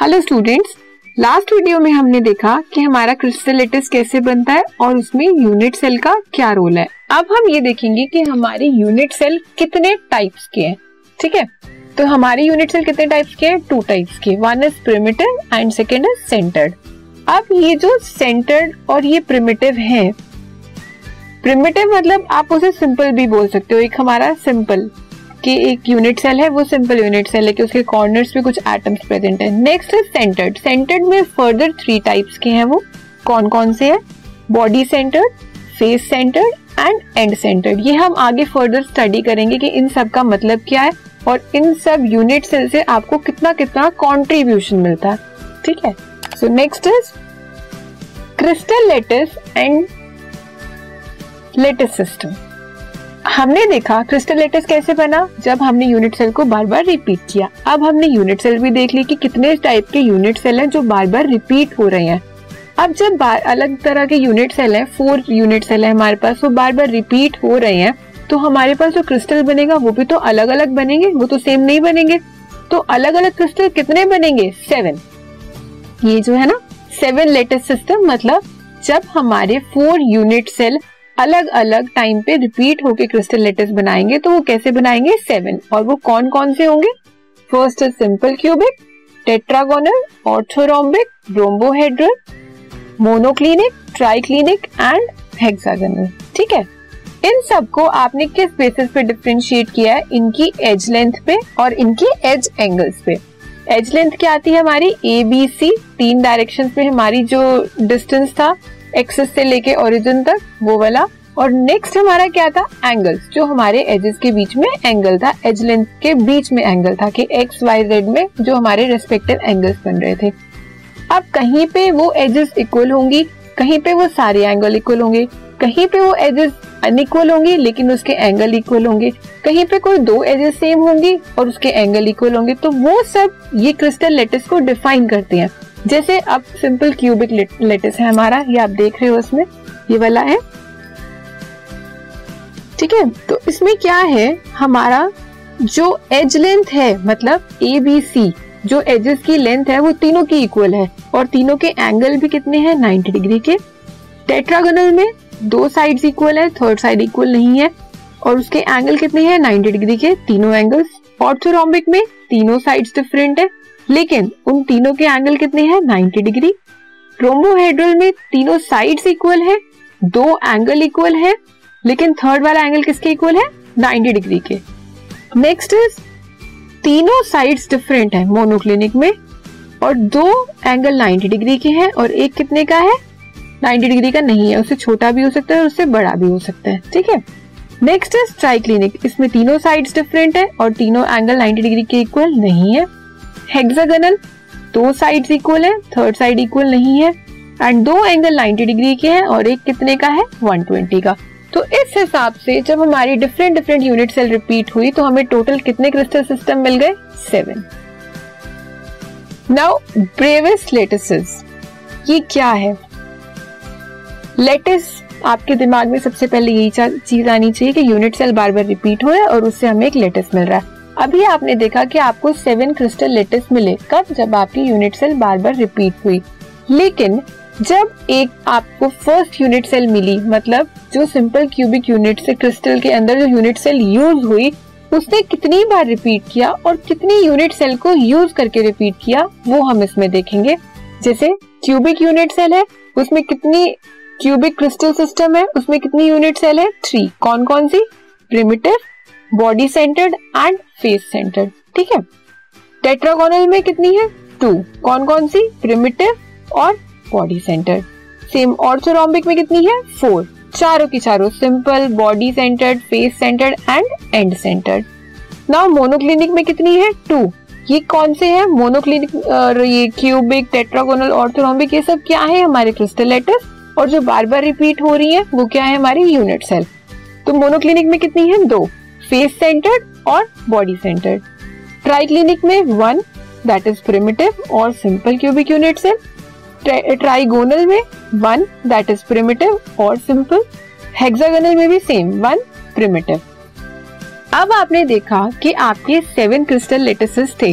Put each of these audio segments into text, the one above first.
Hello students last video में हमने देखा कि हमारा क्रिस्टल लेटिस कैसे बनता है और उसमें यूनिट सेल का क्या रोल है। अब हम ये देखेंगे कि हमारे यूनिट सेल कितने टाइप्स के हैं, ठीक है? तो हमारे यूनिट सेल कितने टाइप्स के हैं? टू टाइप्स के। One is primitive and second is centred अब ये जो सेंटर्ड और ये प्रिमिटिव है प्रिमिटिव मतलब आप उसे सिंपल भी बोल सकते हो। एक हमारा सिंपल कि एक यूनिट सेल है, वो सिंपल यूनिट सेल है कि उसके कॉर्नर्स पे कुछ एटम्स प्रेजेंट है। नेक्स्ट है सेंटर्ड सेंटर्ड में फर्दर थ्री टाइप्स के हैं वो। कौन कौन से हैं? Body centred face centred and end centred ये हम आगे फर्दर स्टडी करेंगे कि इन सब का मतलब क्या है और इन सब यूनिट सेल से आपको कितना कितना कॉन्ट्रीब्यूशन मिलता है। ठीक है? So next is crystal lattice and lattice system हमने देखा क्रिस्टल लेटिस कैसे बना जब हमने यूनिट सेल को बार बार रिपीट किया। अब हमने यूनिट सेल भी देख ली कि कितने टाइप के यूनिट सेल हैं जो बार बार रिपीट हो रहे हैं। अब जब अलग तरह के यूनिट सेल हैं फोर यूनिट सेल है हमारे पास, वो बार बार रिपीट हो रहे हैं तो हमारे पास जो क्रिस्टल बनेगा, वो भी तो अलग अलग बनेंगे, वो तो सेम नहीं बनेंगे। तो अलग अलग क्रिस्टल कितने बनेंगे? सेवन ये जो है ना सेवन लेटेस्ट सिस्टम मतलब जब हमारे फोर यूनिट सेल अलग अलग टाइम पे रिपीट होके क्रिस्टल लेटर्स बनाएँगे तो वो कैसे बनाएँगे? सेवन और वो कौन कौन से होंगे? First is simple cubic tetragonal orthorhombic rhombohedral monoclinic triclinic and hexagonal ठीक है? इन सबको आपने किस बेसिस पे डिफ्रेंशिएट किया है? इनकी एज लेंथ पे और इनकी एज एंगल्स पे। एज लेंथ क्या आती है हमारी? ए बी सी तीन डायरेक्शन पे हमारी जो डिस्टेंस था एक्सेस से लेके ओरिजिन तक, वो वाला। और नेक्स्ट हमारा क्या था? एंगल्स जो हमारे एजेस के बीच में एंगल था एज लेंथ के बीच में एंगल था कि एक्स वाई जेड में जो हमारे रेस्पेक्टिव एंगल्स बन रहे थे। अब कहीं पे वो एजेस इक्वल होंगी, कहीं पे वो सारे एंगल इक्वल होंगे, कहीं पे वो एजेस अनइक्वल होंगे, लेकिन उसके एंगल इक्वल होंगे। कहीं पे कोई दो एजेस सेम होंगी और उसके एंगल इक्वल होंगे। तो वो सब ये क्रिस्टल लेटिस को डिफाइन करते हैं। जैसे अब सिंपल क्यूबिक लेटेस है हमारा, ये आप देख रहे हो इसमें, ये वाला है। ठीक है तो इसमें क्या है, हमारा जो एज लेंथ है मतलब ए बी सी जो एजेस की लेंथ है, वो तीनों की इक्वल है। और तीनों के एंगल भी कितने हैं 90 डिग्री के। टेट्रागोनल में दो साइड्स इक्वल है थर्ड साइड इक्वल नहीं है। और उसके एंगल कितने हैं 90 डिग्री के, तीनों एंगल्स ऑर्थोरोम्बिक में तीनों साइड्स डिफरेंट है। लेकिन उन तीनों के एंगल कितने हैं? 90 डिग्री। रोम्बोहेड्रल में तीनों साइड्स इक्वल है, दो एंगल इक्वल है, लेकिन थर्ड वाला एंगल किसके इक्वल है? 90 डिग्री के। नेक्स्ट इज़ तीनों साइड्स डिफरेंट है मोनोक्लिनिक में, और दो एंगल 90 डिग्री के हैं, और एक कितने का है? 90 डिग्री का नहीं है, उससे छोटा भी हो सकता है और उससे बड़ा भी हो सकता है, ठीक है? नेक्स्ट इज़ ट्राइक्लिनिक इसमें तीनों साइड्स डिफरेंट है और तीनों एंगल 90 डिग्री के इक्वल नहीं है। हेक्सागोनल दो साइड्स इक्वल है थर्ड साइड इक्वल नहीं है एंड दो एंगल 90 डिग्री के हैं, और एक कितने का है? 120 का। तो इस हिसाब से जब हमारी different different unit cell repeat हुई तो हमें टोटल कितने क्रिस्टल सिस्टम मिल गए? सेवन नाउ ब्रेविस लेटिसेस ये क्या है? लेटिस आपके दिमाग में सबसे पहले यही चीज़ आनी चाहिए कि यूनिट सेल बार बार रिपीट हो रहा है, और उससे हमें एक लेटेस्ट मिल रहा है। अभी आपने देखा कि आपको सेवन क्रिस्टल लेटिस मिले कब? जब आपकी यूनिट सेल बार बार रिपीट हुई। लेकिन, जब एक आपको फ़र्स्ट यूनिट सेल मिली मतलब जो सिंपल क्यूबिक यूनिट से क्रिस्टल के अंदर जो यूनिट सेल यूज़ हुई, उसने कितनी बार रिपीट किया और कितनी यूनिट सेल को यूज़ करके रिपीट किया, वो हम इसमें देखेंगे। जैसे क्यूबिक यूनिट सेल है, उसमें कितनी क्यूबिक क्रिस्टल सिस्टम है, उसमें कितनी यूनिट सेल है? थ्री कौन कौन सी? Primitive body centred and face centred ठीक है? टेट्रागोनल में कितनी है? टू कौन कौन सी? प्रिमिटिव और बॉडी सेंटर्ड सेम ऑर्थोरोम्बिक में कितनी है? फोर चारों की चारों simple body centred face centred and end centred now monoclinic में कितनी है? टू ये कौन से हैं? मोनोक्लिनिक ये क्यूबिक टेट्रागोनल ऑर्थोरॉम्बिक ये सब क्या है हमारे क्रिस्टल लेटर्स और जो बार बार रिपीट हो रही है, वो क्या है हमारी यूनिट सेल तो मोनोक्लिनिक में कितनी है? दो फेस सेंटर्ड और बॉडी सेंटर्ड ट्राइक्लिनिक में वन दैट इज़ प्रिमिटिव और simple cubic unit cell trigonal में वन दैट इज़ प्रिमिटिव और सिंपल हेक्सागोनल में भी सेम वन प्रिमिटिव अब आपने देखा कि आपके सेवन क्रिस्टल लेटिसेस थे.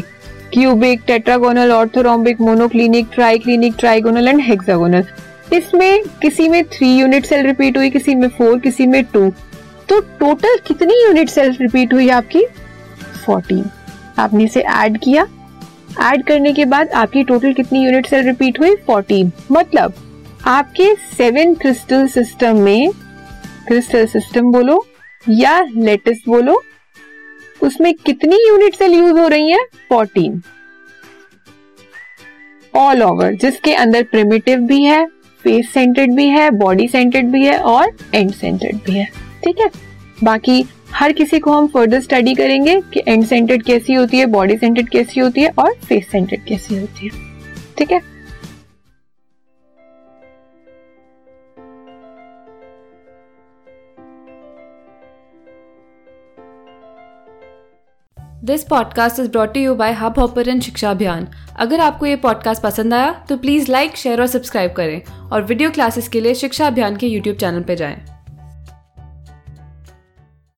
Cubic tetragonal orthorhombic monoclinic triclinic trigonal and hexagonal इसमें किसी में थ्री यूनिट सेल रिपीट हुई, किसी में फोर किसी में टू तो टोटल कितनी यूनिट सेल रिपीट हुई आपकी? फोर्टीन आपने इसे ऐड किया। ऐड करने के बाद आपकी टोटल कितनी यूनिट सेल रिपीट हुई? फोर्टीन मतलब आपके सेवन क्रिस्टल सिस्टम में क्रिस्टल सिस्टम बोलो, या लेटिस बोलो, उसमें कितनी यूनिट सेल यूज़ हो रही है? फोर्टीन ऑल ओवर जिसके अंदर प्रिमिटिव भी है फेस सेंटेड भी है बॉडी सेंटेड भी है और एंड सेंटेड भी है। ठीक है? बाकी हर किसी को हम फर्दर स्टडी करेंगे कि एंड सेंटेड कैसी होती है बॉडी सेंटेड कैसी होती है और फेस सेंटेड कैसी होती है। ठीक है? This podcast is brought you by Hubhopper Shiksha Abhiyan अगर आपको ये पॉडकास्ट पसंद आया तो प्लीज़ लाइक शेयर और सब्सक्राइब करें और वीडियो क्लासेस के लिए शिक्षा अभियान के यूट्यूब चैनल पर जाएँ।